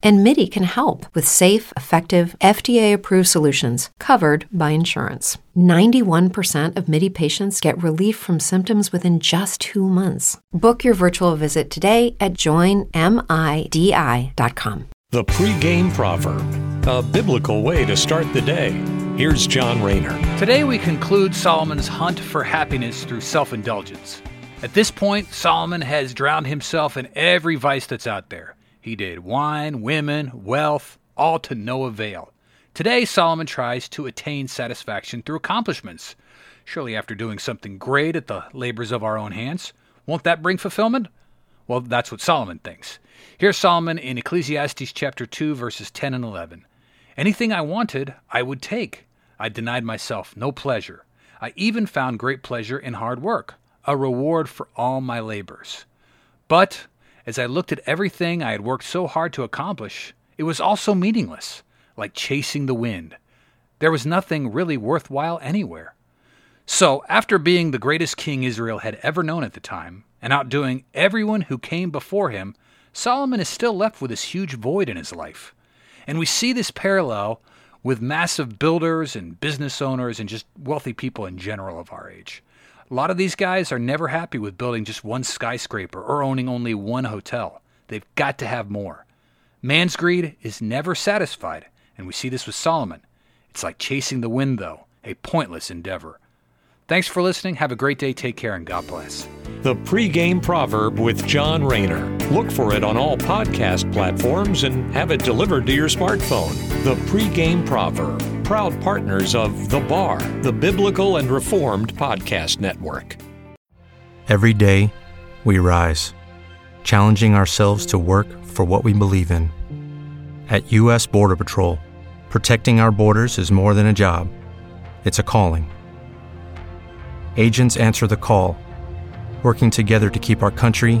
And MIDI can help with safe, effective, FDA approved solutions covered by insurance. 91% of MIDI patients get relief from symptoms within just two months. Book your virtual visit today at joinmidi.com. The pregame proverb, a biblical way to start the day. Here's John Rayner. Today we conclude Solomon's hunt for happiness through self indulgence. At this point, Solomon has drowned himself in every vice that's out there. He did wine, women, wealth, all to no avail. Today, Solomon tries to attain satisfaction through accomplishments. Surely, after doing something great at the labors of our own hands, won't that bring fulfillment? Well, that's what Solomon thinks. Here's Solomon in Ecclesiastes chapter 2, verses 10 and 11. Anything I wanted, I would take. I denied myself no pleasure. I even found great pleasure in hard work, a reward for all my labors. But as I looked at everything I had worked so hard to accomplish, it was all so meaningless, like chasing the wind. There was nothing really worthwhile anywhere. So, after being the greatest king Israel had ever known at the time, and outdoing everyone who came before him, Solomon is still left with this huge void in his life. And we see this parallel with massive builders and business owners and just wealthy people in general of our age. A lot of these guys are never happy with building just one skyscraper or owning only one hotel. They've got to have more. Man's greed is never satisfied, and we see this with Solomon. It's like chasing the wind, though, a pointless endeavor. Thanks for listening. Have a great day. Take care and God bless. The pregame proverb with John Rayner. Look for it on all podcast platforms and have it delivered to your smartphone. The pregame proverb. Proud partners of The Bar, the Biblical and Reformed Podcast Network. Every day, we rise, challenging ourselves to work for what we believe in. At U.S. Border Patrol, protecting our borders is more than a job, it's a calling agents answer the call, working together to keep our country